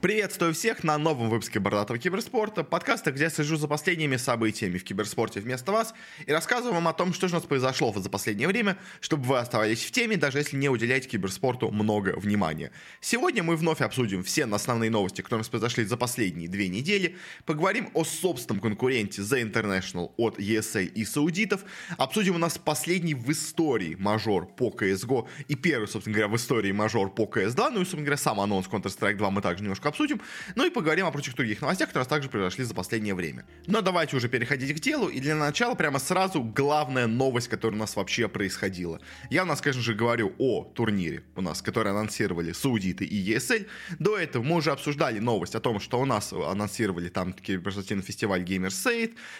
Приветствую всех на новом выпуске Бородатого Киберспорта, подкаста, где я сижу за последними событиями в киберспорте вместо вас и рассказываю вам о том, что же у нас произошло за последнее время, чтобы вы оставались в теме, даже если не уделяете киберспорту много внимания. Сегодня мы вновь обсудим все основные новости, которые у нас произошли за последние две недели, поговорим о собственном конкуренте The International от ESL и саудитов, обсудим у нас последний в истории мажор по CSGO и первый, собственно говоря, в истории мажор по CS2, ну и, собственно говоря, сам анонс Counter-Strike 2 мы также немножко обсудим. Ну и поговорим о прочих других новостях, которые также произошли за последнее время. Но давайте уже переходить к делу. И для начала прямо сразу главная новость, которая у нас вообще происходила. Я у нас, конечно же, говорю о турнире у нас, который анонсировали Саудиты и ESL. До этого мы уже обсуждали новость о том, что у нас анонсировали там киберспортивный фестиваль Gamer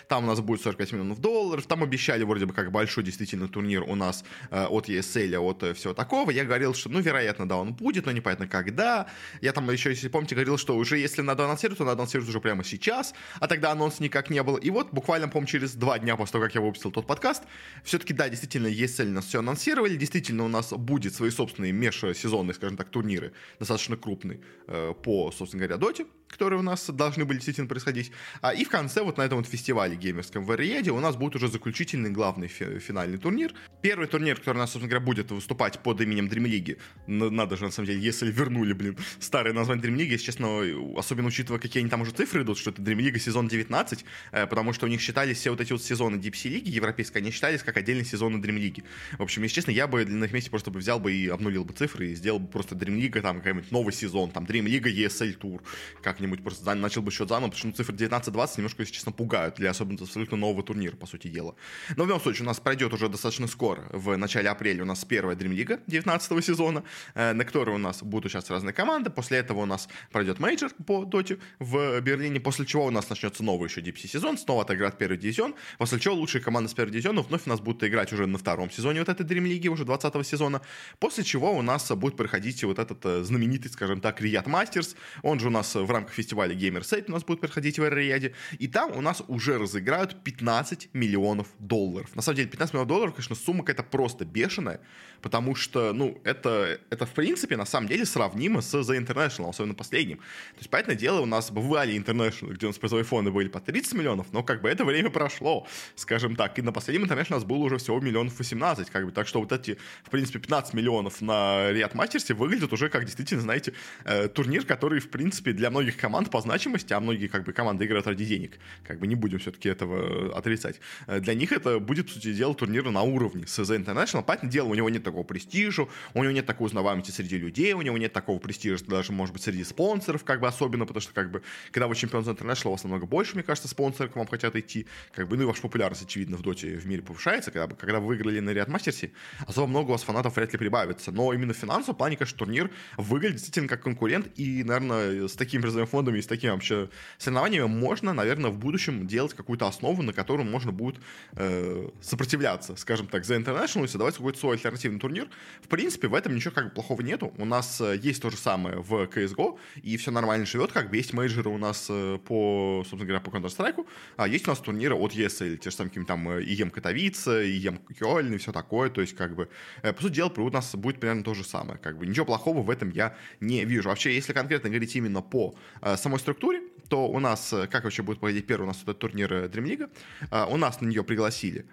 там у нас будет 45 миллионов долларов, там обещали вроде бы как большой действительно турнир у нас э, от ESL, от э, всего такого. Я говорил, что, ну, вероятно, да, он будет, но непонятно когда. Я там еще, если помните, говорил, что уже если надо анонсировать, то надо анонсировать уже прямо сейчас, а тогда анонс никак не было. И вот буквально, по через два дня после того, как я выпустил тот подкаст, все-таки, да, действительно, ESL нас все анонсировали, действительно, у нас будет свои собственные межсезонные, скажем так, турниры, достаточно крупные, э, по, собственно говоря, доте, которые у нас должны были действительно происходить. А, и в конце, вот на этом вот фестивале геймерском в Риеде, у нас будет уже заключительный главный фи- финальный турнир. Первый турнир, который у нас, собственно говоря, будет выступать под именем Dream League. Надо же, на самом деле, если вернули, блин, старое название Dream League, если честно, особенно учитывая, какие они там уже цифры идут, что это Dream League сезон 19, э, потому что у них считались все вот эти вот сезоны Sea League европейской, они считались как отдельные сезоны Dream League. В общем, если честно, я бы на их месте просто бы взял бы и обнулил бы цифры и сделал бы просто Dream League, там, какой-нибудь новый сезон, там, Dream League ESL Tour, как-нибудь просто начал бы счет заново, потому что ну, цифры 19-20 немножко, если честно, пугают для особенно абсолютно нового турнира, по сути дела. Но в любом случае, у нас пройдет уже достаточно скоро, в начале апреля у нас первая Dream League 19 сезона, э, на которой у нас будут участвовать разные команды, после этого у нас пройдет мейджор по доте в Берлине, после чего у нас начнется новый еще DPC сезон, снова отыграет первый дивизион, после чего лучшие команды с первого дивизиона вновь у нас будут играть уже на втором сезоне вот этой Dream League, уже 20 сезона, после чего у нас будет проходить вот этот э, знаменитый, скажем так, Riyadh Masters, он же у нас в рамках фестиваля Gamers8 у нас будет проходить в Эр-Рияде, и там у нас уже разыграют 15 миллионов долларов. На самом деле 15 миллионов долларов, конечно, сумма какая-то просто бешеная, потому что, ну, это, это в принципе, на самом деле сравнимо с The International, особенно последним. То есть, понятное дело, у нас бывали International, где у нас призовые фонды были по 30 миллионов, но как бы это время прошло, скажем так. И на последнем International у нас было уже всего миллионов 18, как бы. Так что вот эти, в принципе, 15 миллионов на Риад Мастерсе выглядят уже как действительно, знаете, э, турнир, который, в принципе, для многих команд по значимости, а многие как бы команды играют ради денег, как бы не будем все-таки этого отрицать. Э, для них это будет, по сути дела, турнир на уровне с The International. Понятное дело, у него нет такого престижа, у него нет такой узнаваемости среди людей, у него нет такого престижа даже, может быть, среди спонсоров, как бы особенно, потому что, как бы, когда вы чемпион International, у вас намного больше, мне кажется, спонсоров к вам хотят идти, как бы, ну и ваша популярность, очевидно, в доте в мире повышается, когда, когда вы выиграли на Риад Мастерсе, особо много у вас фанатов вряд ли прибавится, но именно в финансовом плане, конечно, турнир выглядит действительно как конкурент, и, наверное, с таким призовым фондом и с таким вообще соревнованиями можно, наверное, в будущем делать какую-то основу, на которую можно будет э, сопротивляться, скажем так, за International и создавать какой-то свой альтернативный турнир. В принципе, в этом ничего как бы плохого нету. У нас э, есть то же самое в CSGO, и все нормально живет, как бы есть мейджеры у нас э, по, собственно говоря, по Counter-Strike, а есть у нас турниры от ESL, те же самые какие-то там э, ИЕМ Катовица, ИЕМ Кёльн и все такое, то есть как бы, по сути дела, у нас будет примерно то же самое, как бы ничего плохого в этом я не вижу. Вообще, если конкретно говорить именно по самой структуре, то у нас, э, как вообще будет проходить первый у нас этот турнир э, League, э, у нас на нее пригласили,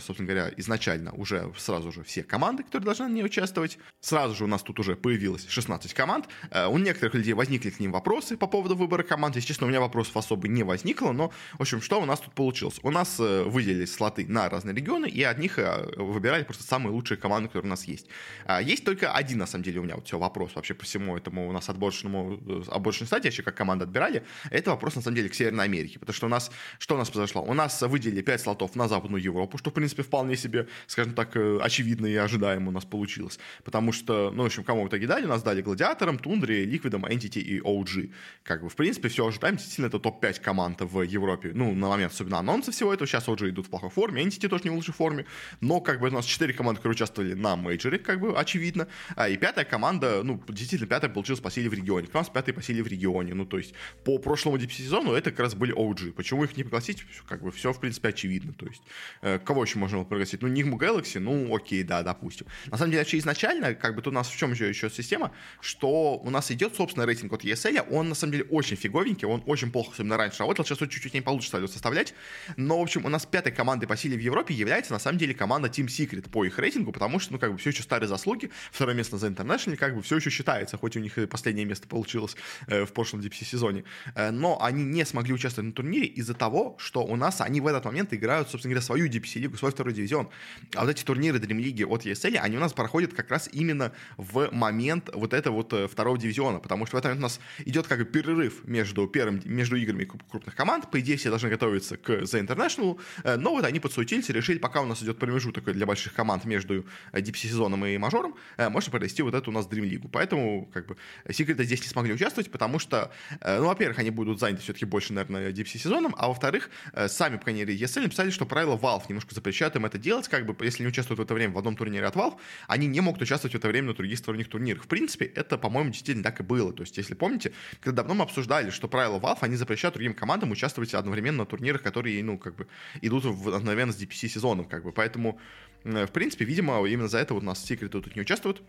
собственно говоря, изначально уже сразу же все команды, которые должны на ней участвовать. Сразу же у нас тут уже появилось 16 команд. У некоторых людей возникли к ним вопросы по поводу выбора команд. Если честно, у меня вопросов особо не возникло, но, в общем, что у нас тут получилось? У нас выделились слоты на разные регионы, и от них выбирали просто самые лучшие команды, которые у нас есть. А, есть только один, на самом деле, у меня вот все вопрос вообще по всему этому у нас отборочному, отборочной стадии, вообще как команды отбирали. Это вопрос, на самом деле, к Северной Америке. Потому что у нас, что у нас произошло? У нас выделили 5 слотов на Западную Европу, что, в принципе, вполне себе, скажем так, э, очевидно и ожидаемо у нас получилось. Потому что, ну, в общем, кому в итоге дали? Нас дали Гладиаторам, Тундре, Ликвидам, Entity и OG. Как бы, в принципе, все ожидаем. Действительно, это топ-5 команд в Европе. Ну, на момент, особенно анонса всего этого. Сейчас OG идут в плохой форме, Entity тоже не в лучшей форме. Но, как бы, у нас 4 команды, которые участвовали на мейджоре, как бы, очевидно. А, и пятая команда, ну, действительно, пятая получилась по силе в регионе. У нас пятая по силе в регионе. ну, то есть по прошлому DPC-сезону это как раз были OG. Почему их не пригласить? Как бы все, в принципе, очевидно. То есть э, кого еще можно было пригласить? Ну, Нигму Galaxy, ну, окей, да, допустим. На самом деле, вообще изначально, как бы тут у нас в чем еще, еще система, что у нас идет, собственно, рейтинг от ESL, он, на самом деле, очень фиговенький, он очень плохо, особенно раньше работал, сейчас чуть-чуть не получше стали составлять, но, в общем, у нас пятой командой по силе в Европе является, на самом деле, команда Team Secret по их рейтингу, потому что, ну, как бы, все еще старые заслуги, второе место за International, как бы, все еще считается, хоть у них и последнее место получилось э, в прошлом DPC сезоне, э, но они не смогли участвовать на турнире из-за того, что у нас они в этот момент играют, собственно говоря, свою DPC лигу, свой второй дивизион, а вот эти турниры Dream League от ESL, они у нас проходят как раз именно в момент вот этого вот э, второго дивизиона, потому что в этот момент у нас идет как бы перерыв между первым, между играми крупных команд, по идее все должны готовиться к The International, э, но вот они подсуетились и решили, пока у нас идет промежуток для больших команд между DPC сезоном и мажором, можно провести вот эту у нас Dream League. Поэтому как бы секреты здесь не смогли участвовать, потому что, ну, во-первых, они будут заняты все-таки больше, наверное, DPC сезоном, а во-вторых, сами по крайней мере, ESL написали, что правила Valve немножко запрещают им это делать, как бы, если не участвуют в это время в одном турнире от Valve, они не могут участвовать в это время на других сторонних турнирах. В принципе, это, по-моему, действительно так и было. То есть, если помните, когда давно мы обсуждали, что правила Valve, они запрещают другим командам участвовать одновременно на турнирах, которые, ну, как бы, идут в, одновременно с DPC сезоном, как бы. Поэтому, в принципе, видимо, именно за это вот у нас секреты тут не участвуют.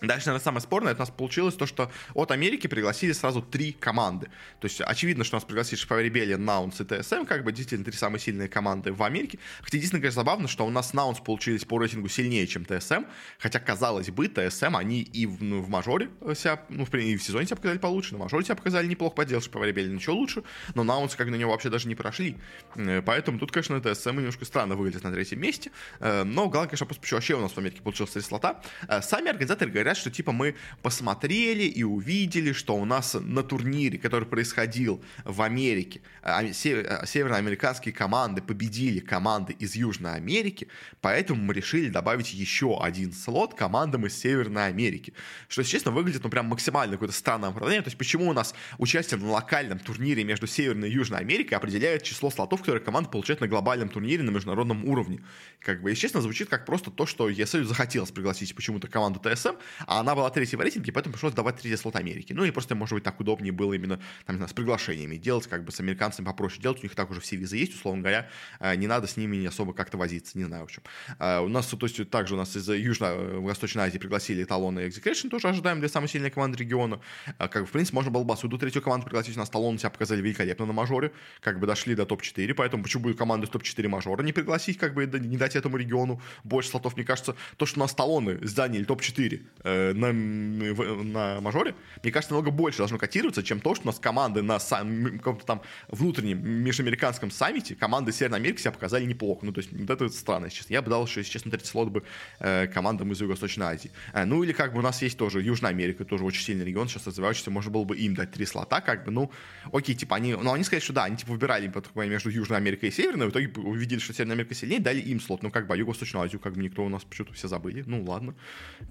Дальше, наверное, самое спорное, это у нас получилось то, что от Америки пригласили сразу три команды. То есть очевидно, что у нас пригласили Шпава Rebellion, Наунс и ТСМ, как бы действительно три самые сильные команды в Америке. Хотя единственное, конечно, забавно, что у нас Наунс получились по рейтингу сильнее, чем ТСМ. Хотя, казалось бы, ТСМ, они и в, ну, в мажоре себя, ну, в, и в сезоне себя показали получше, на мажоре себя показали неплохо, поделал Шпава Rebellion ничего лучше, но Наунс как на него вообще даже не прошли. Э, поэтому тут, конечно, ТСМ немножко странно выглядит на третьем месте. Э, но главное, конечно, вообще у нас в Америке получилось три слота. Э, сами организаторы говорят, что типа мы посмотрели и увидели, что у нас на турнире, который происходил в Америке, а, а, североамериканские команды победили команды из Южной Америки, поэтому мы решили добавить еще один слот командам из Северной Америки. Что, если честно, выглядит, ну, прям максимально какое-то странное оправдание. То есть, почему у нас участие на локальном турнире между Северной и Южной Америкой определяет число слотов, которые команда получает на глобальном турнире на международном уровне. Как бы, честно, звучит как просто то, что ESL захотелось пригласить почему-то команду ТСМ, а она была третьей в рейтинге, поэтому пришлось давать третий слот Америки. Ну и просто, может быть, так удобнее было именно там, знаю, с приглашениями делать, как бы с американцами попроще делать, у них так уже все визы есть, условно говоря, э, не надо с ними особо как-то возиться, не знаю, в общем. Э, у нас, то есть, также у нас из Южно-Восточной Азии пригласили Талон и Execution, тоже ожидаем для самой сильной команды региона. Э, как бы, в принципе, можно было бы Басуду третью команду пригласить, у нас Талон себя показали великолепно на мажоре, как бы дошли до топ-4, поэтому почему будет команду из топ-4 мажора не пригласить, как бы не дать этому региону больше слотов, мне кажется, то, что у нас талоны заняли топ-4 э, на, на мажоре, мне кажется, намного больше должно котироваться, чем то, что у нас команды на сам, каком-то там внутреннем межамериканском саммите, команды Северной Америки себя показали неплохо. Ну, то есть, вот это странно, если честно. Я бы дал еще, если честно, третий слот бы э, командам из Юго-Восточной Азии. Э, ну, или как бы у нас есть тоже Южная Америка, тоже очень сильный регион, сейчас развивающийся, можно было бы им дать три слота, как бы, ну, окей, типа, они, ну, они сказали, что да, они, типа, выбирали между Южной Америкой и Северной, в итоге увидели, что Северная Америка сильнее, дали им слот, ну, как бы, а Юго-Восточную Азию, как бы, никто у нас почему-то все забыли, ну, ладно,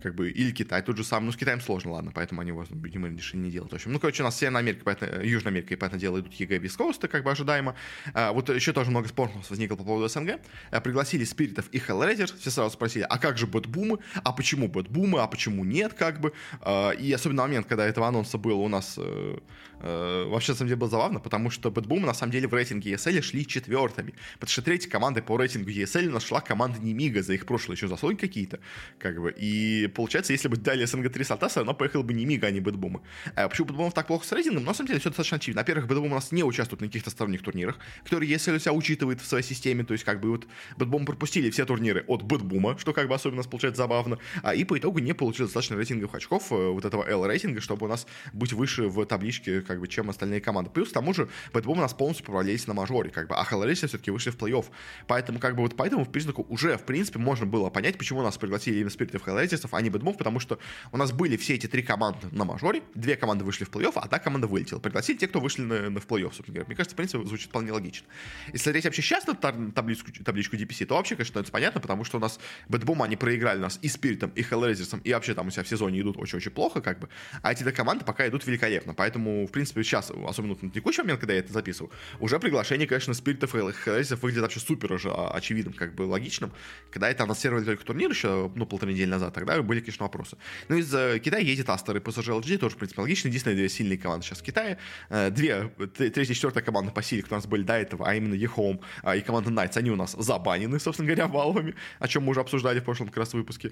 как бы, или Китай тот же самый, ну, с Китаем сложно, ладно, поэтому они, видимо, решили не делать. В общем, ну, короче, у нас Северная Америка, поэтому, Южная Америка, и, понятное дело, идут EG и beastcoast, как бы ожидаемо. А, вот еще тоже много споров возникло по поводу СНГ. А, пригласили Спиритов и HellRaisers. Все сразу спросили, а как же Бэтбумы? А почему Бэтбумы? А почему нет, как бы? А, и особенно момент, когда этого анонса было у нас э, э, вообще, на самом деле, было забавно, потому что Бэтбумы, на самом деле, в рейтинге ESL шли четвертыми. Потому что третьей командой по рейтингу ESL шла команда Немига за их прошлые еще заслуги какие-то. Как бы. И получается, если бы дали СНГ 3 слота, все равно поехал бы Немига, а не Бэтбумы. А почему Бэтбумов так плохо с рейтингом? Но, на самом деле, все достаточно очевидно. Во-первых, BetBoom у нас не участвует на каких-то сторонних турнирах, которые ESL себя учитывает в своей системе. То есть, как бы вот BetBoom пропустили все турниры от Бэтбума, что как бы особенно нас получается забавно. А, и по итогу не получили достаточно рейтинговых очков, э, вот этого L-рейтинга, чтобы у нас быть выше в табличке, как бы, чем остальные команды. Плюс, к тому же, BetBoom у нас полностью провалились на мажоре, как бы, а HellRaisers все-таки вышли в плей-офф. Поэтому, как бы, вот по этому признаку уже, в принципе, можно было понять, почему нас пригласили именно Спиритов и HellRaisers, а не BetBoom, потому что у нас были все эти три команды на мажоре, две команды вышли в плей-офф, а одна команда вылетела. Пригласили те, кто вышли на, на в плей-офф, собственно говоря. Мне кажется, в принципе, звучит вполне логично. Если смотреть вообще сейчас на табличку, табличку DPC, то вообще, конечно, становится понятно, потому что у нас Бэтбум, они проиграли у нас и Спиритам, и HellRaisers, и вообще там у себя в сезоне идут очень-очень плохо, как бы, а эти две команды пока идут великолепно. Поэтому, в принципе, сейчас, особенно на текущий момент, когда я это записываю, уже приглашение, конечно, Спиритов и HellRaisers выглядит вообще супер уже очевидным, как бы логичным. Когда это анонсировали только турнир еще, ну, полторы недели назад, тогда были, конечно, вопросы. Ну, из Китая едет Aster и PSG.LGD, тоже, в принципе, логично. Единственные две сильные команды сейчас в Китае. Две, третья, четвертая команда по силе, кто у нас были до этого, а именно eHome и команда Knights, они у нас забанены, собственно говоря, валвами, о чем мы уже обсуждали в прошлом как раз выпуске.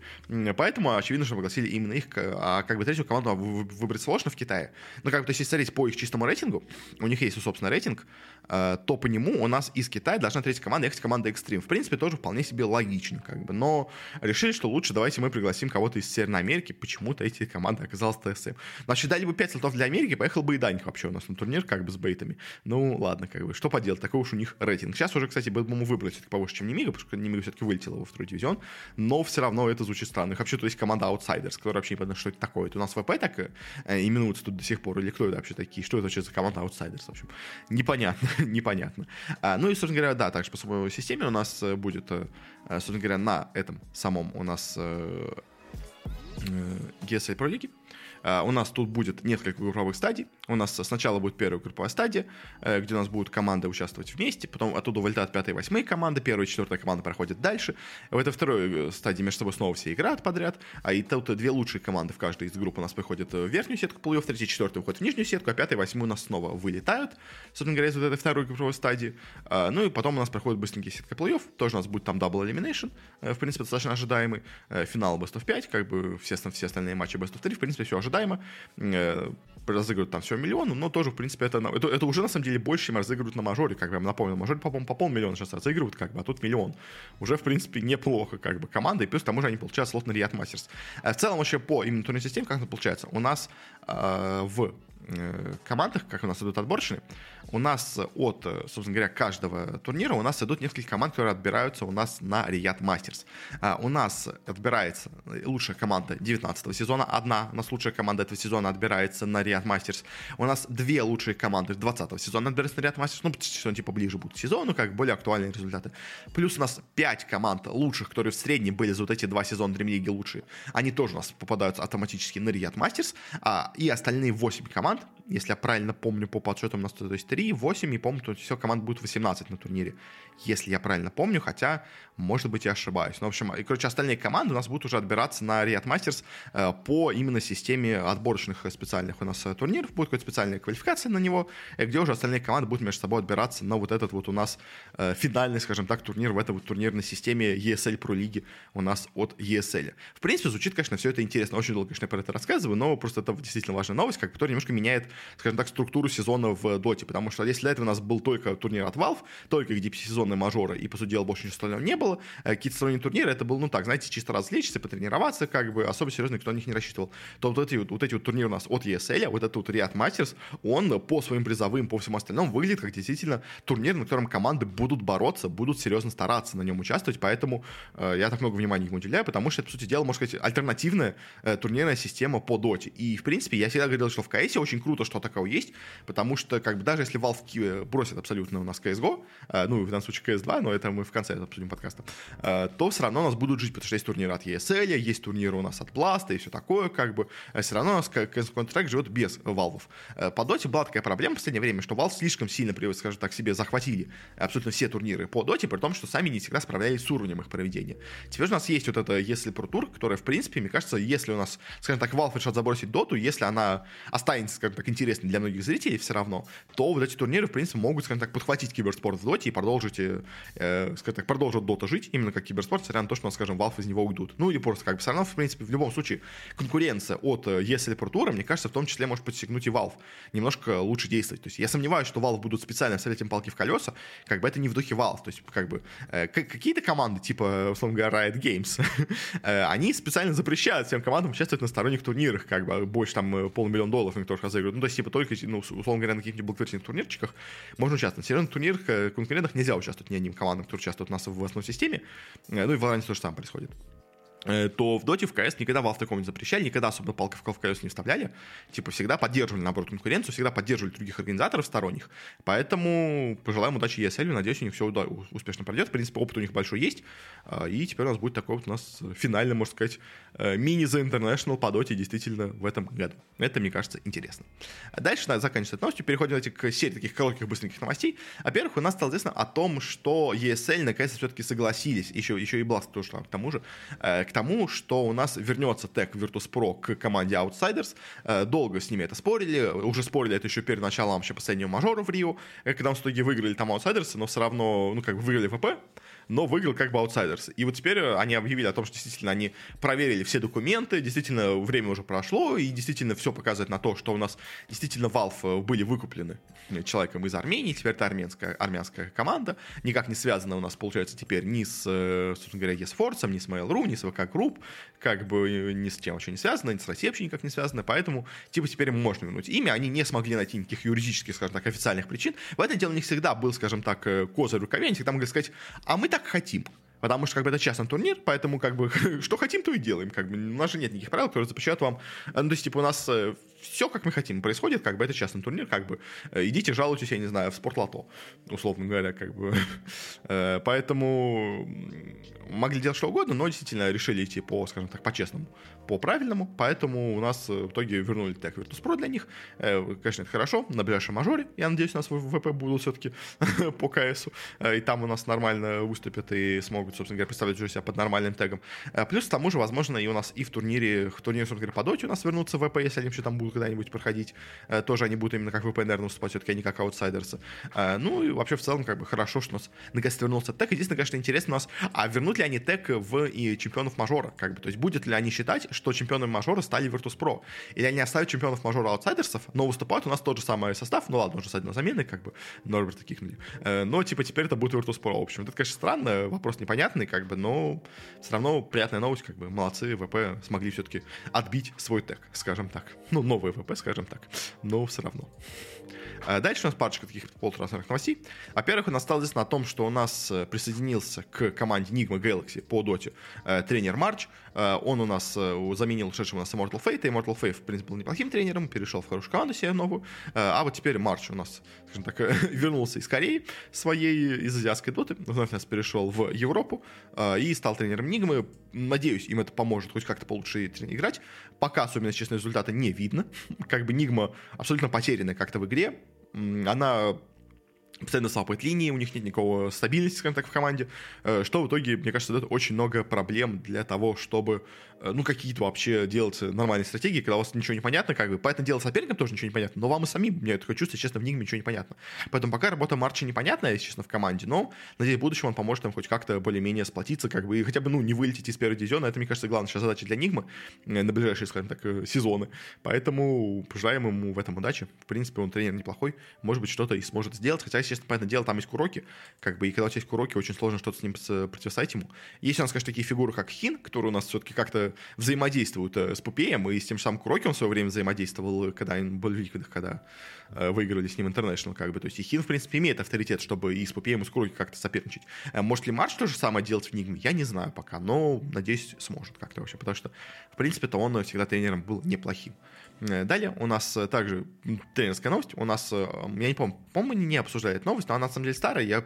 Поэтому, очевидно, что пригласили именно их, а как бы третью команду выбрать сложно в Китае. Но как бы, то есть, если смотреть по их чистому рейтингу, у них есть, собственно, рейтинг, то по нему у нас из Китая должна третья команда ехать команда Extreme. В принципе, тоже вполне себе логично, как бы. Но решили, что лучше давайте мы пригласим кого-то из Северной Америки. Почему-то эти команды оказалась ТСМ. Значит, дали бы 5 слотов для Америки, поехал бы и Даник вообще у нас на турнир, как бы с бейтами. Ну, ладно, как бы, что поделать, такой уж у них рейтинг. Сейчас уже, кстати, бы ему выбрать все-таки повыше, чем Немига, потому что Немига все-таки вылетела во второй дивизион, но все равно это звучит странно. Вообще, то есть команда Outsiders, которая вообще не понятно, что это такое. Это у нас ВП так э, именуется тут до сих пор, или кто это вообще такие? Что это вообще за команда Outsiders, в общем? Непонятно, непонятно. А, ну и, собственно говоря, да, также по своей системе у нас э, будет, э, собственно говоря, на этом самом у нас GSL Pro League у нас тут будет несколько групповых стадий. У нас сначала будет первая групповая стадия, э, где у нас будут команды участвовать вместе, потом оттуда вылетают пятая и восьмая команды, первая и четвертая команда проходит дальше. В этой второй э, стадии между собой снова все играют подряд, а и тут две лучшие команды в каждой из групп у нас приходят в верхнюю сетку плей-офф, третья четвертая выходит в нижнюю сетку, а пятая и восьмая у нас снова вылетают, собственно говоря, из вот этой второй групповой стадии. А, ну и потом у нас проходит быстренький сетка плей-офф, тоже у нас будет там double elimination, э, в принципе, достаточно ожидаемый. Финал Best of 5, как бы все, все остальные матчи Best of 3, в принципе, все ожидаемо. Э, разыгрывают там все миллион, но тоже, в принципе, это, это, это уже на самом деле больше, чем разыгрывают на мажоре, как бы я напомню, на мажоре по, по полмиллиона сейчас разыгрывают, как бы, а тут миллион. Уже, в принципе, неплохо, как бы, команда, и плюс к тому же они получают слот на Риат Мастерс. Э, в целом, вообще, по именно турнирной системе, как это получается? У нас э, в командах, как у нас идут отборочные, у нас от, собственно говоря, каждого турнира у нас идут несколько команд, которые отбираются у нас на Рият Мастерс. У нас отбирается лучшая команда 19 сезона, одна у нас лучшая команда этого сезона отбирается на Рият Мастерс. У нас две лучшие команды 20 сезона отбираются на Рият Мастерс, ну, сезон типа ближе будет к сезону, как более актуальные результаты. Плюс у нас 5 команд лучших, которые в среднем были за вот эти два сезона Dream League лучшие, они тоже у нас попадаются автоматически на Рият Мастерс, и остальные 8 команд, month если я правильно помню по подсчетам у нас, то есть 3, 8, и помню, то все, команд будет 18 на турнире, если я правильно помню, хотя, может быть, я ошибаюсь. Ну, в общем, и, короче, остальные команды у нас будут уже отбираться на Riot Masters э, по именно системе отборочных специальных у нас э, турниров, будет какая-то специальная квалификация на него, э, где уже остальные команды будут между собой отбираться на вот этот вот у нас э, финальный, скажем так, турнир в этой вот турнирной системе ESL Pro Лиги у нас от ESL. В принципе, звучит, конечно, все это интересно. Очень долго, конечно, про это рассказываю, но просто это действительно важная новость, как, которая немножко меняет, скажем так, структуру сезона в Доте, потому что если для этого у нас был только турнир от Valve, только где сезонные мажоры, и, по сути дела, больше ничего остального не было, э, какие-то сторонние турниры, это был, ну так, знаете, чисто развлечься, потренироваться, как бы, особо серьезно никто на них не рассчитывал, то вот эти вот, эти вот турниры у нас от ESL, вот этот вот Riot Masters, он по своим призовым, по всему остальному выглядит как действительно турнир, на котором команды будут бороться, будут серьезно стараться на нем участвовать, поэтому э, я так много внимания ему уделяю, потому что это, по сути дела, можно сказать, альтернативная э, турнирная система по доте. И, в принципе, я всегда говорил, что в КС очень круто, что такое есть, потому что, как бы, даже если Valve бросит абсолютно у нас CSGO, э, ну, в данном случае CS2, но это мы в конце обсудим подкаста, э, то все равно у нас будут жить, потому что есть турниры от ESL, есть турниры у нас от Blast и все такое, как бы, все равно у нас CS Contract живет без Valve. Э, по доте была такая проблема в последнее время, что Valve слишком сильно, скажем так, себе захватили абсолютно все турниры по доте, при том, что сами не всегда справлялись с уровнем их проведения. Теперь у нас есть вот это если Pro Tour, которая, в принципе, мне кажется, если у нас, скажем так, Valve решат забросить доту, если она останется, скажем так, интересной для многих зрителей все равно, то вот эти турниры, в принципе, могут, скажем так, подхватить киберспорт в доте и продолжить, э, э, скажем так, продолжить дота жить, именно как киберспорт, несмотря на то, что, скажем, Valve из него уйдут. Ну или просто как бы все равно, в принципе, в любом случае, конкуренция от э, Pro Tour, мне кажется, в том числе может подсекнуть и Valve. Немножко лучше действовать. То есть я сомневаюсь, что Valve будут специально вставлять им палки в колеса, как бы это не в духе Valve. То есть как бы э, какие-то команды, типа, условно говоря, Riot Games, э, они специально запрещают всем командам участвовать на сторонних турнирах, как бы больше там полмиллиона долларов никто разыгрывает. Ну, то есть, типа, только, ну, условно говоря, на каких-нибудь благотворительных турнирчиках можно участвовать. На серьезных турнирах, э, конкурентах нельзя участвовать ни одним командам, которые участвуют у нас в основной системе. Ну и в Valorant то же самое происходит. Э, то в доте, в КС никогда Valve такого не запрещали, никогда особенно палка в колес не вставляли. Типа всегда поддерживали, наоборот, конкуренцию, всегда поддерживали других организаторов сторонних. Поэтому пожелаем удачи ESL, надеюсь, у них все успешно пройдет. В принципе, опыт у них большой есть. А, и теперь у нас будет такой вот у нас финальный, можно сказать, э, мини за International по доте действительно в этом году. Это, мне кажется, интересно. Дальше, да, заканчивается новостью, переходим к серии таких коротких, быстреньких новостей. Во-первых, у нас стало известно о том, что ESL наконец-то все-таки согласились, еще, еще и Blast тоже, к тому же, э, к тому, что у нас вернется тег Virtus.pro к команде Outsiders. Э, долго с ними это спорили, уже спорили это еще перед началом вообще последнего мажора в Рио, э, когда в итоге выиграли там Outsiders, но все равно, ну, как бы выиграли ВП, но выиграл как бы аутсайдерс. И вот теперь э, они объявили о том, что действительно они проверили все документы, действительно время уже прошло, и действительно все показывает на то, что у нас действительно Valve э, были выкуплены человеком из Армении, теперь это армянская, армянская команда, никак не связана у нас, получается, теперь ни с, э, собственно говоря, ESForce, ни с Mail.ru, ни с VK Group, как бы ни с чем вообще не связано, ни с Россией вообще никак не связано, поэтому, типа, теперь можно вернуть имя, они не смогли найти никаких юридических, скажем так, официальных причин. В этом деле у них всегда был, скажем так, козырь в рукаве, они могли сказать, а мы так хотим. Потому что как бы это частный турнир, поэтому как бы что хотим, то и делаем. Как бы у нас же нет никаких правил, которые запрещают вам. Ну, то есть, типа, у нас э, все, как мы хотим, происходит, как бы это частный турнир, как бы э, идите, жалуйтесь, я не знаю, в спортлото, условно говоря, как бы. Э, поэтому могли делать что угодно, но действительно решили идти по, скажем так, по-честному, по-правильному, поэтому у нас в итоге вернули тег Virtus.pro для них. Конечно, это хорошо, на ближайшем мажоре, я надеюсь, у нас в ВП будут все-таки по КСу, и там у нас нормально выступят и смогут, собственно говоря, представлять уже себя под нормальным тегом. Плюс, к тому же, возможно, и у нас и в турнире, в турнире, собственно говоря, по доте у нас вернутся ВП, если они вообще там будут когда-нибудь проходить. Э, тоже они будут именно как VP, наверное, выступать, все-таки они как аутсайдерсы. Э, ну и вообще в целом как бы хорошо, что у нас наконец вернулся тег. Единственное, конечно, интересно у нас, а вернут ли они тег в и чемпионов мажора? Как бы, то есть будет ли они считать, что чемпионами мажора стали Virtus.pro? Или они оставят чемпионов мажора аутсайдерсов, но выступают у нас тот же самый состав, ну ладно, уже садить на замены, как бы, Норберт таких э, но типа теперь это будет Virtus.pro. В общем, это, конечно, странно, вопрос непонятный, как бы, но все равно приятная новость, как бы, молодцы, ВП смогли все-таки отбить свой тег, скажем так. Ну, новый ВП, скажем так, но все равно. А дальше у нас парочка таких полутрансферных новостей. Во-первых, у нас стало известно о том, что у нас э, присоединился к команде Nigma Galaxy по доте э, тренер Марч. Э, он у нас заменил ушедшего у нас Immortal Fate. И Immortal Fate, в принципе, был неплохим тренером, перешел в хорошую команду себе новую. А вот теперь Марч у нас, скажем так, вернулся из Кореи своей, из азиатской доты. Вновь нас перешел в Европу и стал тренером Нигмы. Надеюсь, им это поможет хоть как-то получше играть. Пока, особенно, честно, результата не видно. Как бы Нигма абсолютно потеряна как-то в игре она постоянно слабые линии, у них нет никакого стабильности, скажем так, в команде, э, что в итоге, мне кажется, дает очень много проблем для того, чтобы, э, ну, какие-то вообще делать нормальные стратегии, когда у вас ничего не понятно, как бы, поэтому делать соперникам тоже ничего не понятно, но вам и самим, мне такое чувство, честно, в них ничего не понятно. Поэтому пока работа Марча непонятная, если честно, в команде, но, надеюсь, в будущем он поможет нам хоть как-то более-менее сплотиться, как бы, и хотя бы, ну, не вылететь из первого дивизиона, это, мне кажется, главная сейчас задача для Нигмы э, на ближайшие, скажем так, сезоны. Поэтому пожелаем ему в этом удачи. В принципе, он тренер неплохой, может быть, что-то и сможет сделать, хотя, честно, понятное дело, там есть куроки, как бы, и когда у тебя есть куроки, очень сложно что-то с ним противостоять ему. Есть у нас, конечно, такие фигуры, как Хин, которые у нас все-таки как-то взаимодействуют э, с Пупеем, и с тем же самым Куроки он в свое время взаимодействовал, когда он был в Викидах, когда выиграли с ним International, как бы. То есть и Хин, в принципе, имеет авторитет, чтобы и с Пупеем, и с Куроки как-то соперничать. Э, может ли Марш то же самое делать в Нигме? Я не знаю пока, но, надеюсь, сможет как-то вообще, потому что, в принципе-то он всегда тренером был неплохим. Э, далее у нас э, также тренерская новость. У нас, э, я не помню, по-моему, не обсуждали эту новость, но она на самом деле старая, я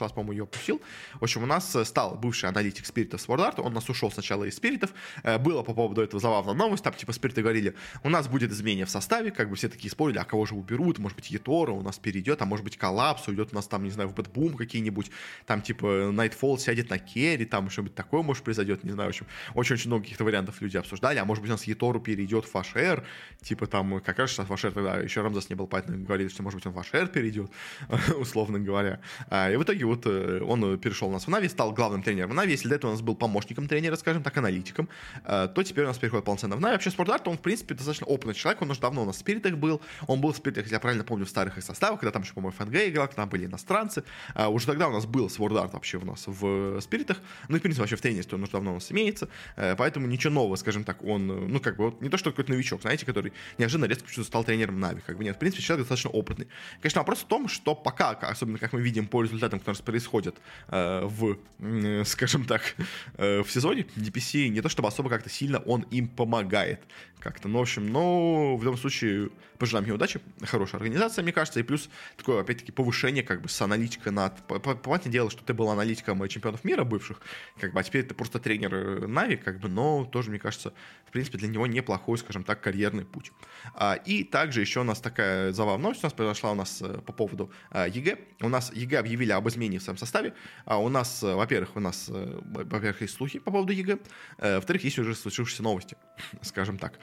раз, по-моему, ее опустил. В общем, у нас стал бывший аналитик спиритов Sword Art, он нас ушел сначала из спиритов. Было по поводу этого забавная новость, там типа спириты говорили, у нас будет изменение в составе, как бы все такие спорили, а кого же уберут, может быть, Yatoro у нас перейдет, а может быть, Коллапс уйдет у нас там, не знаю, в BetBoom какие-нибудь, там типа Nightfall сядет на carry, там что-нибудь такое, может, произойдет, не знаю, в общем, очень-очень много каких-то вариантов люди обсуждали, а может быть, у нас Етору перейдет Фашер, типа там как раз сейчас Вашер тогда еще Рамзас не был, поэтому говорили, что, может быть, он Вашер перейдет, условно говоря. А, и в итоге вот э, он перешел у нас в Нави, стал главным тренером в Нави. Если до этого у нас был помощником тренера, скажем так, аналитиком, э, то теперь у нас переходит полноценно в Нави. Вообще, Спордарт, он, в принципе, достаточно опытный человек, он уже давно у нас в Спиритах был. Он был в Спиритах, если я правильно помню, в старых их составах, когда там еще, по-моему, ФНГ играл, там были иностранцы. А, уже тогда у нас был Свордарт вообще у нас в Спиритах. Ну и, в принципе, вообще в теннисе он уже давно у нас имеется. Э, поэтому ничего нового, скажем так, он, ну, как бы, вот, не то, что какой-то новичок, знаете, который неожиданно резко стал тренером Нави. Как бы нет, в принципе, человек достаточно опытный. Конечно, вопрос в том, что пока, особенно как мы видим по результатам, которые происходят э, в, э, скажем так, э, в сезоне, DPC не то чтобы особо как-то сильно он им помогает как-то. Ну, в общем, но в любом случае пожелаем ему удачи. Хорошая организация, мне кажется, и плюс такое, опять-таки, повышение как бы с аналитика над... Понятное дело, что ты был аналитиком чемпионов мира бывших, как бы, а теперь ты просто тренер э, NAVI, как бы, но тоже, мне кажется, в принципе, для него неплохой, скажем так, карьерный путь. А, и также еще у нас такая забавная новость у нас произошла у нас э, по поводу а, EG. У нас EG объявили об измене в своем составе. А у нас, э, во-первых, у нас, э, во-первых, есть слухи по поводу EG. Во-вторых, есть уже случившиеся новости, скажем так.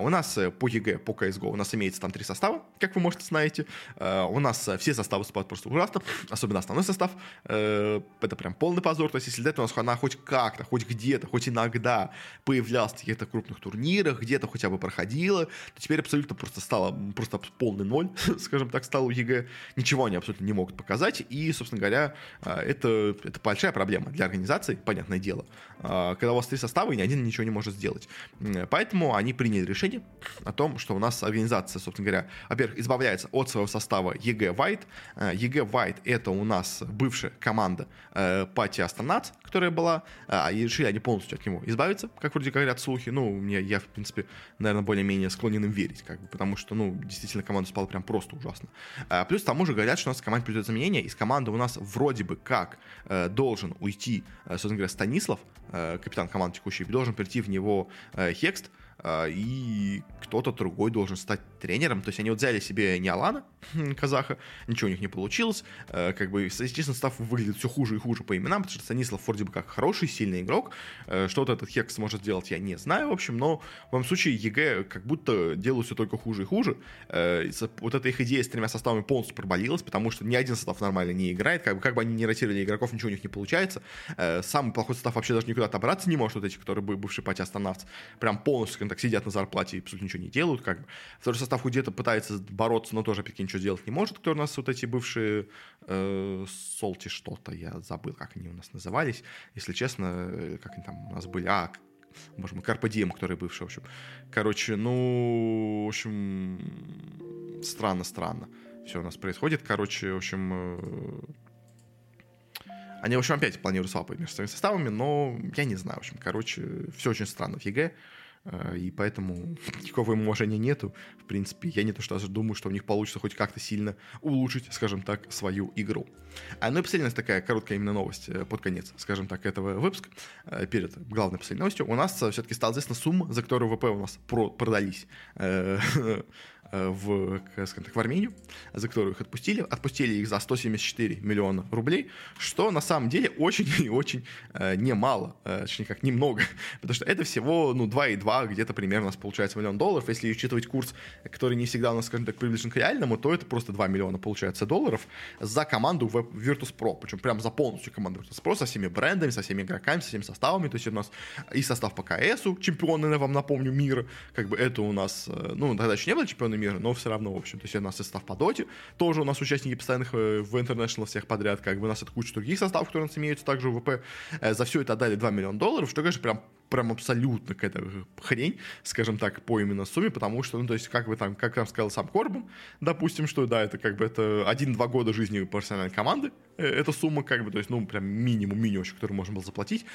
У нас по EG, по CSGO у нас имеется там три состава, как вы, может, знаете. У нас все составы выступают просто ужасно, особенно основной состав. Это прям полный позор. То есть, если до этого у нас она хоть как-то, хоть где-то, хоть иногда появлялась в каких-то крупных турнирах, где-то хотя бы проходила, то теперь абсолютно просто стало просто полный ноль, скажем так, стал у EG. Ничего они абсолютно не могут показать. И, собственно говоря, это, это большая проблема для организации, понятное дело. Когда у вас три состава, и ни один ничего не может сделать. Поэтому они приняли решение о том, что у нас организация, собственно говоря, во-первых, избавляется от своего состава EG. А, EG White — это у нас бывшая команда Party Astronauts, которая была, и решили они полностью от него избавиться, как вроде говорят слухи. Ну, мне, я, в принципе, наверное, более-менее склонен им верить, как бы, потому что, ну, действительно, команда спала прям просто ужасно. А, плюс к тому же говорят, что у нас в команде придет изменения. Из команды у нас вроде бы как э, должен уйти, э, собственно говоря, Stanislaw, э, капитан команды текущий, должен прийти в него э, HexT, а, и кто-то другой должен стать тренером. То есть они вот взяли себе не Алана, казаха, ничего у них не получилось. А, как бы, естественно, состав выглядит все хуже и хуже по именам, потому что Stanislaw вроде бы как хороший, сильный игрок. А, что-то этот Хекс может сделать, я не знаю, в общем, но в моем случае EG как будто делают все только хуже и хуже. Вот эта их идея с тремя составами полностью провалилась, потому что ни один состав нормально не играет, как бы, как бы они не ротировали игроков, ничего у них не получается. Самый плохой состав вообще даже никуда отобраться не может, вот эти, которые бывшие Party Astronauts. Прям полностью скажем так, сидят на зарплате и, по сути, ничего не делают, как бы. Второй состав где-то пытается бороться, но тоже, опять ничего делать не может, кто у нас вот эти бывшие э, Солти что-то, я забыл, как они у нас назывались, если честно, э, как они там у нас были, а, боже мой, Carpe Diem, который бывший, в общем. Короче, ну, в общем, странно-странно все у нас происходит. Короче, в общем, э, они, в общем, опять планируют свапы между своими составами, но я не знаю, в общем, короче, все очень странно в EG. Э, и поэтому никакого им уважения нету. В принципе, я не то что даже думаю, что у них получится хоть как-то сильно улучшить, скажем так, свою игру. А ну и последняя такая короткая именно новость э, под конец, скажем так, этого выпуска, э, перед главной последней новостью. У нас все-таки стала известна сумма, за которую ВП у нас продались Э, в, скажем так, в Армению, за которую их отпустили. Отпустили их за 174 миллиона рублей, что на самом деле очень и очень э, немало, э, точнее как немного, потому что это всего ну, 2,2, где-то примерно у нас получается миллион долларов. Если учитывать курс, который не всегда у нас, скажем так, приближен к реальному, то это просто 2 миллиона получается долларов за команду в Virtus.pro, причем прям за полностью команду Virtus.pro со всеми брендами, со всеми игроками, со всеми составами, то есть у нас и состав по КСу, чемпионы, я вам напомню, мира, как бы это у нас, э, ну, тогда еще не было чемпионы мира, но все равно, в общем. То есть у нас состав по доте, тоже у нас участники постоянных э, в International всех подряд, как бы у нас это куча других составов, которые у нас имеются также ВП. Э, за все это отдали 2 миллиона долларов, что, конечно, прям прям абсолютно какая-то хрень, скажем так, по именно сумме, потому что, ну, то есть, как бы там, как там сказал сам Корбан, допустим, что, да, это как бы это один-два года жизни профессиональной команды, э, эта сумма, как бы, то есть, ну, прям минимум, минимум, который можно было заплатить.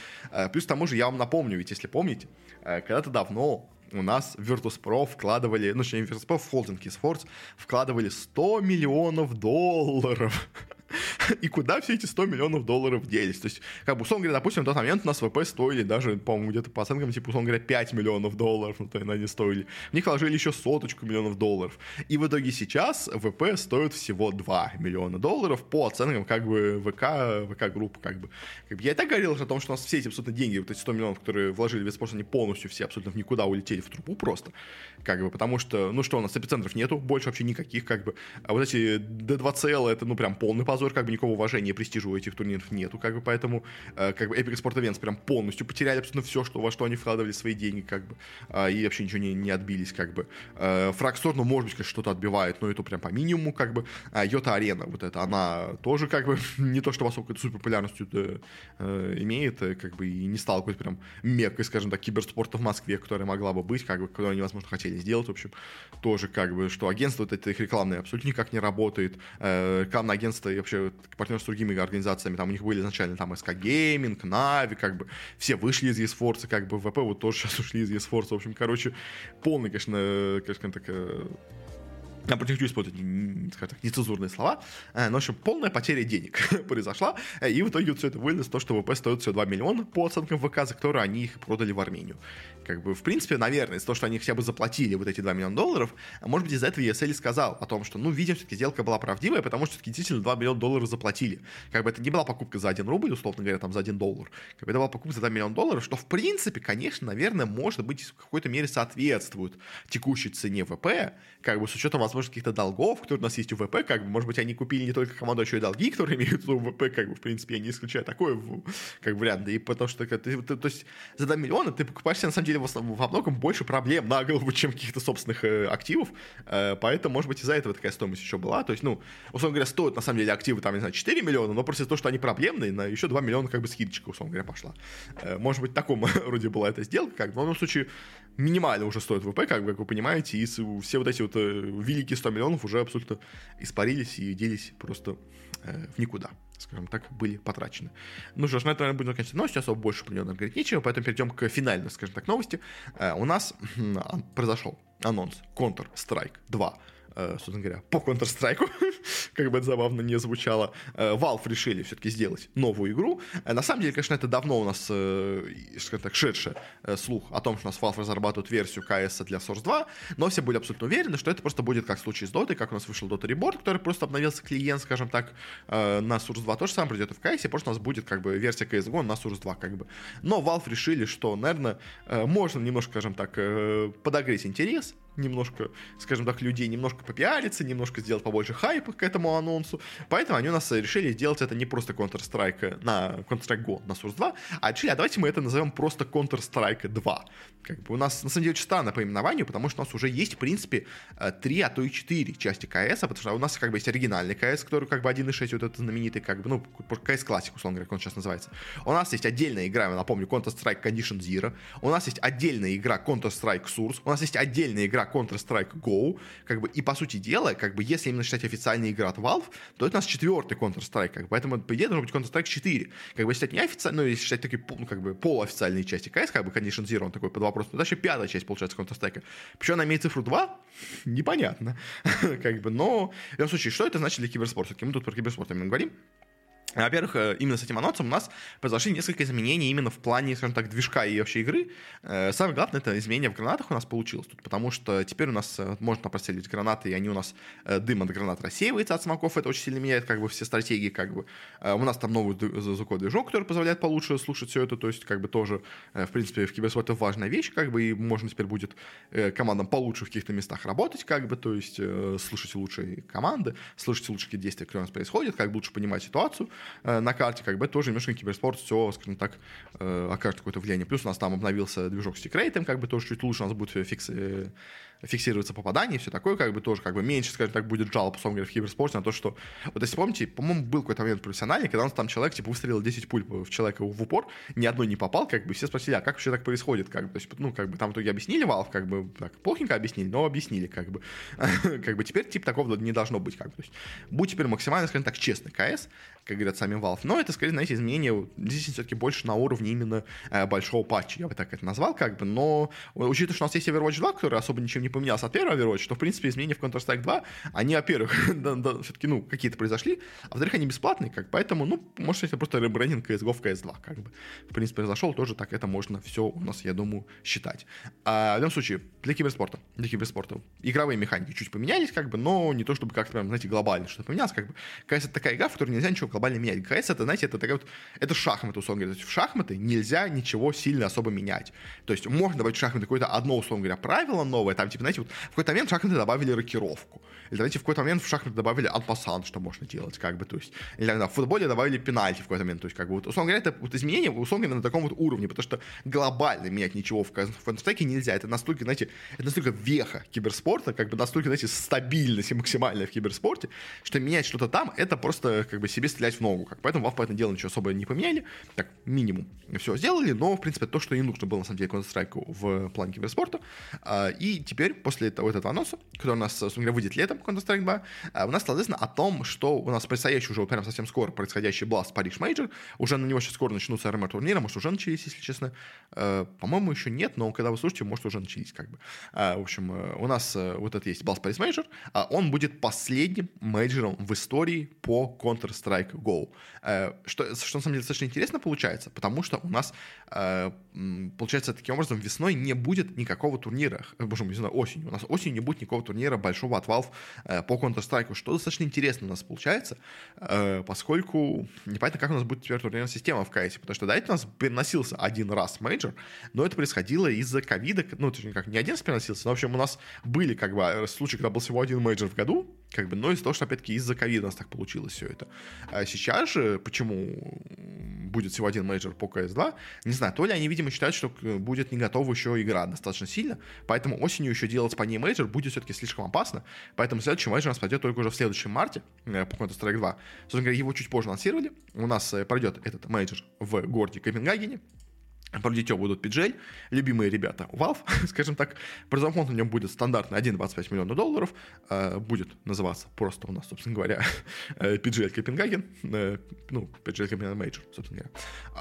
Плюс к тому же, я вам напомню, ведь если помните, когда-то давно у нас в Virtus.pro вкладывали, ну, точнее, в Virtus.pro в холдинг eSports вкладывали 100 миллионов долларов и куда все эти 100 миллионов долларов делись. То есть, как бы, условно говоря, допустим, в тот момент у нас ВП стоили даже, по-моему, где-то по оценкам, типа, условно говоря, 5 миллионов долларов, ну, то они стоили. В них вложили еще соточку миллионов долларов. И в итоге сейчас ВП стоит всего 2 миллиона долларов по оценкам, как бы, ВК, ВК-группы, как бы. Я и так говорил о том, что у нас все эти абсолютно деньги, вот эти 100 миллионов, которые вложили в Веспорт, они полностью все абсолютно никуда улетели в трубу просто. Как бы, потому что, ну что, у нас эпицентров нету, больше вообще никаких, как бы. А вот эти D2CL, это, ну, прям полный позор, как бы никакого уважения уважения престижа у этих турниров нету, как бы, поэтому э, как бы Epic Sport Events прям полностью потеряли абсолютно все, что, во что они вкладывали свои деньги, как бы, э, и вообще ничего не, не отбились, как бы. Э, Фрагстор, ну, может быть, конечно, что-то отбивает, но это прям по минимуму, как бы. А Йота Арена, вот это, она тоже, как бы, не то, что высокой супер популярностью э, э, имеет, э, как бы, и не стала какой-то прям меккой, скажем так, киберспорта в Москве, которая могла бы быть, как бы, которую они, возможно, хотели сделать, в общем, тоже, как бы, что агентство вот это их рекламное абсолютно никак не работает, э, рекламное агентство и вообще партнер с другими организациями, там у них были изначально там SK Gaming, Navi, как бы все вышли из eSports, как бы ВП вот тоже сейчас ушли из eSports, в общем, короче, полный, конечно, конечно, так, я против хочу использовать, скажем так, нецензурные слова, э, но, в общем, полная потеря денег произошла, э, и в итоге вот все это вылез то, что ВП стоит всего 2 миллиона по оценкам ВК, за которые они их продали в Армению. Как бы, в принципе, наверное, из-за того, что они хотя бы заплатили вот эти 2 миллиона долларов, может быть, из-за этого ESL сказал о том, что, ну, видимо, все-таки сделка была правдивая, потому что все-таки действительно 2 миллиона долларов заплатили. Как бы это не была покупка за 1 рубль, условно говоря, там за 1 доллар. Как бы это была покупка за 2 миллиона долларов, что, в принципе, конечно, наверное, может быть, в какой-то мере соответствует текущей цене ВП, как бы с учетом, возможно, каких-то долгов, которые у нас есть у ВП, как бы, может быть, они купили не только команду, а еще и долги, которые имеют у ВП, как бы, в принципе, я не исключаю такой, как вариант, и потому что, ты, ты, то есть, за 2 миллиона ты покупаешь, на самом деле, во многом больше проблем на голову, чем каких-то собственных э, активов, э, поэтому, может быть, из-за этого такая стоимость еще была, то есть, ну, условно говоря, стоят, на самом деле, активы, там, не знаю, 4 миллиона, но просто из-за того, что они проблемные, на еще 2 миллиона, как бы, скидочка, условно говоря, пошла. Э, может быть, в таком роде была эта сделка, как бы, но в любом случае, минимально уже стоит ВП, как, как вы понимаете, и все вот эти вот великие 100 миллионов уже абсолютно испарились и делись просто в никуда скажем так, были потрачены. Ну что ж, на этом, наверное, будем заканчивать новости, особо больше про нее говорить нечего, поэтому перейдем к финальной, скажем так, новости. Э, у нас произошел анонс Counter-Strike 2 Э, собственно говоря, по Counter-Strike, как бы это забавно не звучало, э, Valve решили все-таки сделать новую игру. Э, на самом деле, конечно, это давно у нас, скажем так, шедший слух о том, что у нас Valve разрабатывает версию CS для Source 2, но все были абсолютно уверены, что это просто будет как в случае с Dota, как у нас вышел Dota Reborn, который просто обновился клиент, скажем так, на Source 2. То же самое придет и в CS, просто у нас будет как бы версия CSGO на Source 2, как бы. Но Valve решили, что, наверное, можно немножко, скажем так, подогреть интерес немножко, скажем так, людей немножко попиариться, немножко сделать побольше хайпа к этому анонсу. Поэтому они у нас решили сделать это не просто Counter-Strike на Counter-Strike Go на Source 2, а решили, а давайте мы это назовем просто Counter-Strike 2. Как бы у нас, на самом деле, очень странно по именованию, потому что у нас уже есть, в принципе, 3, э, а то и 4 части КС, потому что у нас как бы есть оригинальный КС, который как бы 1.6, вот этот знаменитый, как бы, ну, КС Classic, условно говоря, как он сейчас называется. У нас есть отдельная игра, я напомню, Counter-Strike Condition Zero. У нас есть отдельная игра Counter-Strike Source. У нас есть отдельная игра Counter-Strike Go. Как бы, и по сути дела, как бы, если именно считать официальная игра от Valve, то это у нас четвертый Counter-Strike. Как бы, поэтому, по идее, должен быть Counter-Strike 4. Как бы, если считать не официально, ну, если считать такие, ну, как бы, полуофициальные части КС, как бы, Condition Zero, он такой под вопрос. Ну, даже пятая часть, получается, Counter-Strike. Почему она имеет цифру 2? Непонятно. как бы, но, в любом случае, что это значит для киберспорта? Мы тут про киберспорт именно говорим. Во-первых, э, именно с этим анонсом у нас произошли несколько изменений именно в плане, скажем так, движка и вообще игры. Э, самое главное, это изменение в гранатах у нас получилось тут, потому что теперь у нас э, можно простреливать гранаты, и они у нас, дым от гранат рассеивается от смоков, это очень сильно меняет как бы все стратегии, как бы. У нас там новый звуковой движок, который позволяет получше слушать все это, то есть как бы тоже, в принципе, в киберспорте важная вещь, как бы, и можно теперь будет командам получше в каких-то местах работать, как бы, то есть слушать лучшие команды, слушать лучше какие действия, которые у нас происходят, как бы лучше понимать ситуацию, на карте, как бы тоже немножко киберспорт все, скажем так, э, окажет какое-то влияние. Плюс у нас там обновился движок с секретом, как бы тоже чуть лучше у нас будет фикс, фиксироваться попадание, все такое, как бы тоже как бы меньше, скажем так, будет жалоб, условно говоря, в киберспорте на то, что... Вот если помните, по-моему, был какой-то момент профессиональный, когда у нас там человек, типа, выстрелил 10 пуль в человека в упор, ни одной не попал, как бы все спросили, а как вообще так происходит, как бы, то есть, ну, как бы там в итоге объяснили Valve, как бы, так, плохенько объяснили, но объяснили, как бы. как бы теперь, типа, такого не должно быть, как бы, то есть, будь теперь максимально, скажем так, честный КС, как говорят сами Valve, но это, скорее, знаете, изменения здесь все-таки больше на уровне именно э, большого патча, я бы так это назвал, как бы, но учитывая, что у нас есть Overwatch 2, который особо ничем не поменялся от первого Overwatch, то, в принципе, изменения в Counter-Strike 2, они, во-первых, все-таки, ну, какие-то произошли, а во-вторых, они бесплатные, как, поэтому, ну, может, это просто ребрендинг CSGO в CS2, как бы, в принципе, произошел, тоже так это можно все у нас, я думаю, считать. А, в любом случае, для киберспорта, для киберспорта игровые механики чуть поменялись, как бы, но не то, чтобы как-то прям, знаете, глобально что-то поменялось, как бы, CS это такая игра, в которой нельзя ничего глобально менять. CS это, знаете, это такая вот, это шахматы, условно говоря, то есть в шахматы нельзя ничего сильно особо менять. То есть можно добавить в шахматы какое-то одно, условно говоря, правило новое, там, типа, знаете, вот в какой-то момент в шахматы добавили рокировку. Или, знаете, в какой-то момент в шахматы добавили анпасан, что можно делать, как бы, то есть, или, да, в футболе добавили пенальти в какой-то момент, то есть, как бы, вот, условно говоря, это вот изменение, условно говоря, на таком вот уровне, потому что глобально менять ничего в Counter-Strike нельзя, это настолько, знаете, это настолько веха киберспорта, как бы настолько, знаете, стабильность и максимальная в киберспорте, что менять что-то там, это просто, как бы, себе стрелять в ногу, как, поэтому Valve, поэтому дело ничего особо не поменяли, так, минимум все сделали, но, в принципе, то, что и нужно было, на самом деле, Counter-Strike в плане киберспорта, а, и теперь теперь, после этого, этого анонса, который у нас, собственно выйдет летом, Counter-Strike 2, э, у нас стало известно о том, что у нас предстоящий уже прям совсем скоро происходящий Blast Париж Major, уже на него сейчас скоро начнутся RMR-турниры, может, уже начались, если честно. Э, по-моему, еще нет, но когда вы слушаете, может, уже начались как бы. В общем, у нас вот это есть Blast Paris Major, он будет последним мейджором в истории по Counter-Strike GO. Что, что на самом деле достаточно интересно получается, потому что у нас, получается, таким образом весной не будет никакого турнира, боже мой, осенью. У нас осенью не будет никакого турнира большого от Valve э, по Counter-Strike, что достаточно интересно у нас получается, э, поскольку непонятно, как у нас будет теперь турнирная система в КС, потому что до этого у нас переносился один раз мейджор, но это происходило из-за ковида, ну, точнее, как не один раз переносился, но, в общем, у нас были, как бы, э, случаи, когда был всего один мейджор в году, как бы, но из-за того, что, опять-таки, из-за ковида у нас так получилось все это. А сейчас же, почему будет всего один мейджор по CS2, не знаю, то ли они, видимо, считают, что будет не готова еще игра достаточно сильно, поэтому осенью еще делать по ней мейджор будет все-таки слишком опасно, поэтому следующий мейджор у нас пройдет только уже в следующем марте э, по Counter-Strike 2. Собственно говоря, его чуть позже анонсировали, у нас э, пройдет этот мейджор в городе Копенгагене, проводить будут PGL, любимые ребята Valve, скажем так. Фонд на нем будет стандартный 1,25 миллиона долларов. Э, будет называться просто у нас, собственно говоря, PGL Копенгаген. Э, ну, PGL Копенгаген Major, собственно говоря.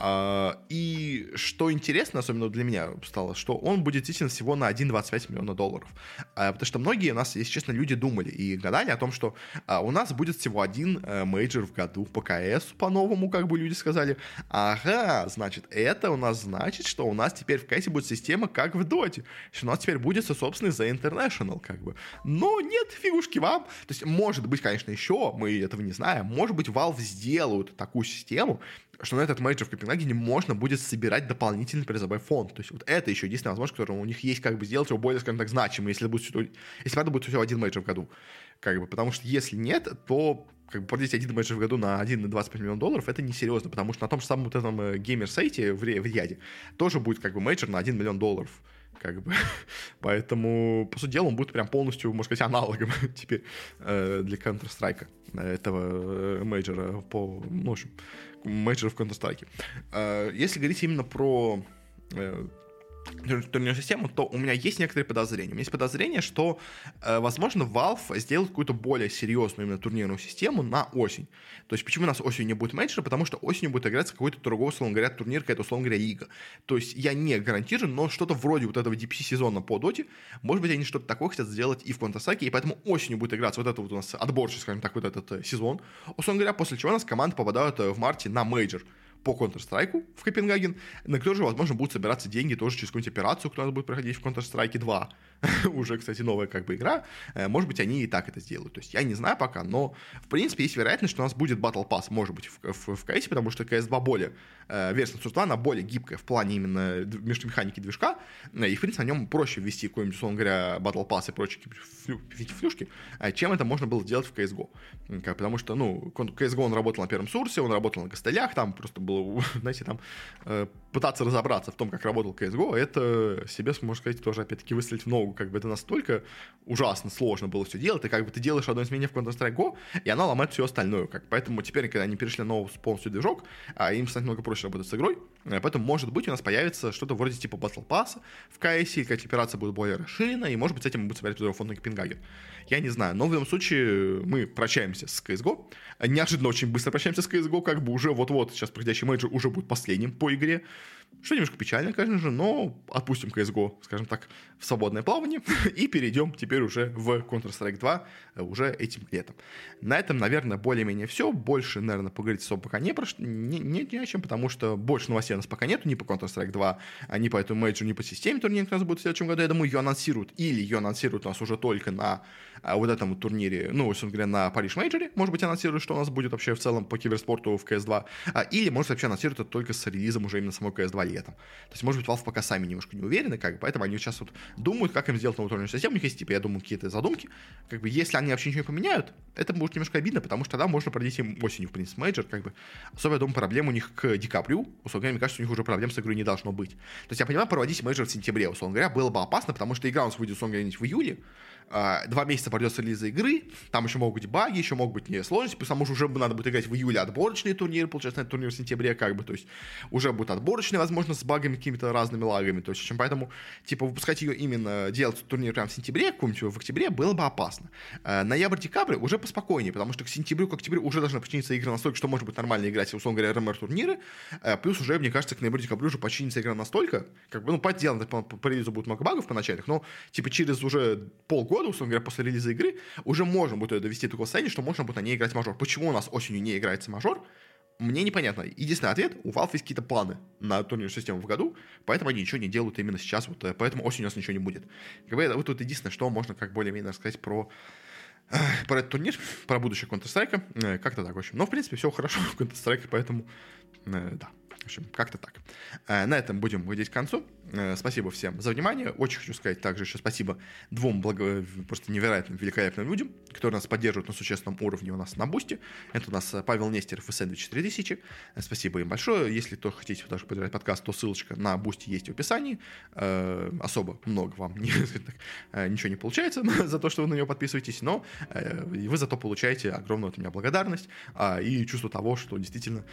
Э, и что интересно, особенно для меня стало, что он будет действительно всего на 1,25 миллиона долларов. Потому что многие у нас, если честно, люди думали и гадали о том, что у нас будет всего один мейджор в году по КС, по-новому, как бы люди сказали. Ага, значит, это у нас значит значит, что у нас теперь в КС будет система, как в доте. Что у нас теперь будет собственный The International, как бы. Но нет, фигушки вам. То есть, может быть, конечно, еще, мы этого не знаем, может быть, Valve сделают такую систему, что на этот мейджор в Копенгагене можно будет собирать дополнительный призовой фонд. То есть вот это еще единственная возможность, которую у них есть, как бы сделать его более, скажем так, значимым, если, будет, если правда будет всего один мейджор в году. Как бы, потому что если нет, то как бы проводить один мейджор в году на 1,25 миллионов долларов, это несерьезно, потому что на том же самом вот этом э, Gamers8 в, в Рияде тоже будет как бы мейджор на 1 миллион долларов. Как бы. Поэтому, по сути дела, он будет прям полностью, можно сказать, аналогом теперь э, для Counter-Strike э, этого мейджора по, ну, в общем, мейджора в Counter-Strike. Э, если говорить именно про э, турнирную систему, то у меня есть некоторые подозрения. У меня есть подозрение, что, э, возможно, Valve сделает какую-то более серьезную именно турнирную систему на осень. То есть, почему у нас осенью не будет мейджора? Потому что осенью будет играться какой-то другой, условно говоря, турнир, какая-то, условно говоря, лига. То есть, я не гарантирую, но что-то вроде вот этого DPC-сезона по доте, может быть, они что-то такое хотят сделать и в Counter-Strike, и поэтому осенью будет играться вот это вот у нас отборчик, скажем так, вот этот э, сезон. Условно говоря, после чего у нас команды попадают э, в марте на мейджор по Counter-Strike в Копенгаген, на который же, возможно, будут собираться деньги тоже через какую-нибудь операцию, которая будет проходить в Counter-Strike 2. Уже, кстати, новая как бы игра. Э, может быть, они и так это сделают. То есть я не знаю пока, но, в принципе, есть вероятность, что у нас будет Battle Pass, может быть, в, в, в CS, потому что CS2 более, э, версия 2, она более гибкая в плане именно механики движка, э, и, в принципе, на нем проще ввести какой-нибудь, условно говоря, Battle Pass и прочие флю, флюшки, чем это можно было сделать в CSGO. Потому что, ну, CSGO он работал на первом сурсе, он работал на костылях, там просто было знаете, там э, пытаться разобраться в том, как работал CSGO, это себе, можно сказать, тоже, опять-таки, выстрелить в ногу, как бы это настолько ужасно сложно было все делать, и как бы ты делаешь одно изменение в Counter-Strike Go, и она ломает все остальное, как, поэтому теперь, когда они перешли на новый полностью движок, а им станет много проще работать с игрой, э, поэтому, может быть, у нас появится что-то вроде типа Battle Pass в CS, и какая-то операция будет более расширена, и, может быть, с этим мы будем собирать туда фонд Копенгаген. Я не знаю, но в любом случае мы прощаемся с CSGO, неожиданно очень быстро прощаемся с CSGO, как бы уже вот-вот сейчас проходящий менеджер уже будет последним по игре, что немножко печально, конечно же, но отпустим CSGO, скажем так, в свободное плавание и перейдем теперь уже в Counter-Strike 2 э, уже этим летом. На этом, наверное, более-менее все. Больше, наверное, поговорить особо пока не, про, не, не, не о чем, потому что больше новостей у нас пока нету ни по Counter-Strike 2, а ни по этому мейджу, ни по системе турнира, как раз будет в следующем году. Я думаю, ее анонсируют или ее анонсируют у нас уже только на а, вот этом турнире, ну, собственно говоря, на Париж Мейджоре, может быть, анонсируют, что у нас будет вообще в целом по киберспорту в CS2, а, или, может, вообще анонсируют это только с релизом уже именно самой CS2 летом. То есть, может быть, Valve пока сами немножко не уверены, как бы, поэтому они сейчас вот думают, как им сделать новую систему. У них есть, типа, я думаю, какие-то задумки. Как бы, если они вообще ничего не поменяют, это будет немножко обидно, потому что тогда можно продлить им осенью, в принципе, мейджор, как бы. Особо, я думаю, проблем у них к декабрю, условно говоря, мне кажется, у них уже проблем с игрой не должно быть. То есть, я понимаю, проводить мейджор в сентябре, условно говоря, было бы опасно, потому что игра у нас выйдет, условно говоря, в июле, а, два месяца пройдет с релиза игры, там еще могут быть баги, еще могут быть не сложности, потому что уже надо будет играть в июле отборочные турниры, получается, на турнир в сентябре, как бы, то есть уже будут отборочные, возможно, с багами, какими-то разными лагами, то есть, чем поэтому, типа, выпускать ее именно, делать турнир прямо в сентябре, каком-нибудь в октябре, было бы опасно. А, ноябрь-декабрь уже поспокойнее, потому что к сентябрю, к октябрю уже должны починиться игры настолько, что может быть нормально играть, условно говоря, РМР-турниры, а, плюс уже, мне кажется, к ноябрю-декабрю уже починится игра настолько, как бы, ну, по делу, по, по релизу будет много багов поначальных, но, типа, через уже полгода, условно говоря, после релиза игры, уже можно будет ее довести до такого состояния, что можно будет на ней играть мажор. Почему у нас осенью не играется мажор? Мне непонятно. Единственный ответ, у Valve есть какие-то планы на турнирную систему в году, поэтому они ничего не делают именно сейчас, вот, э, поэтому осенью у нас ничего не будет. Как бы, вот тут единственное, что можно как более-менее рассказать про э, про этот турнир, про будущее Counter-Strike, э, как-то так, в общем. Но, в принципе, все хорошо в Counter-Strike, поэтому, да. В общем, как-то так. Э, на этом будем выйдить к концу. Э, спасибо всем за внимание. Очень хочу сказать также еще спасибо двум благо... просто невероятным, великолепным людям, которые нас поддерживают на существенном уровне у нас на Бусте. Это у нас Павел Нестеров и Сэндвич 3000. Э, спасибо им большое. Если кто хотите даже поддержать подкаст, то ссылочка на Boosty есть в описании. Особо много вам ничего не получается за то, что вы на него подписываетесь, но вы зато получаете огромную от меня благодарность а, и чувство того, что действительно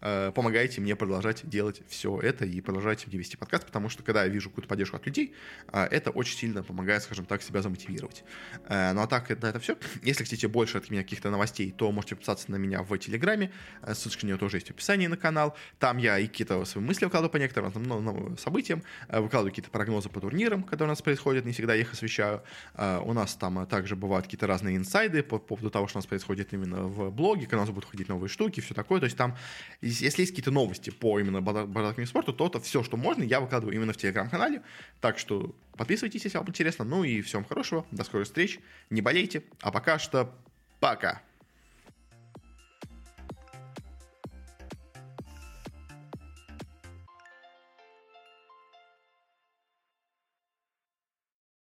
помогаете мне продолжать делать все это и продолжать вести подкаст, потому что когда я вижу какую-то поддержку от людей, а, это очень сильно помогает, скажем так, себя замотивировать. Э, ну а так, на это все. Если хотите больше от меня каких-то новостей, то можете подписаться на меня в Телеграме. Э, ссылочка на нее тоже есть в описании на канал. Там я и какие-то свои мысли выкладываю по некоторым ну, ну, событиям, э, выкладываю какие-то прогнозы по турнирам, которые у нас происходят, не всегда я их освещаю. У нас там также бывают какие-то разные инсайды по поводу того, что у нас происходит именно в блоге, когда у нас будут ходить новые штуки, все такое. То есть там, если есть какие-то новости по именно бородатому спорту, то это все, что можно, я выкладываю именно в телеграм-канале. Так что подписывайтесь, если вам интересно. Ну и всем хорошего, до скорых встреч, не болейте. А пока что пока.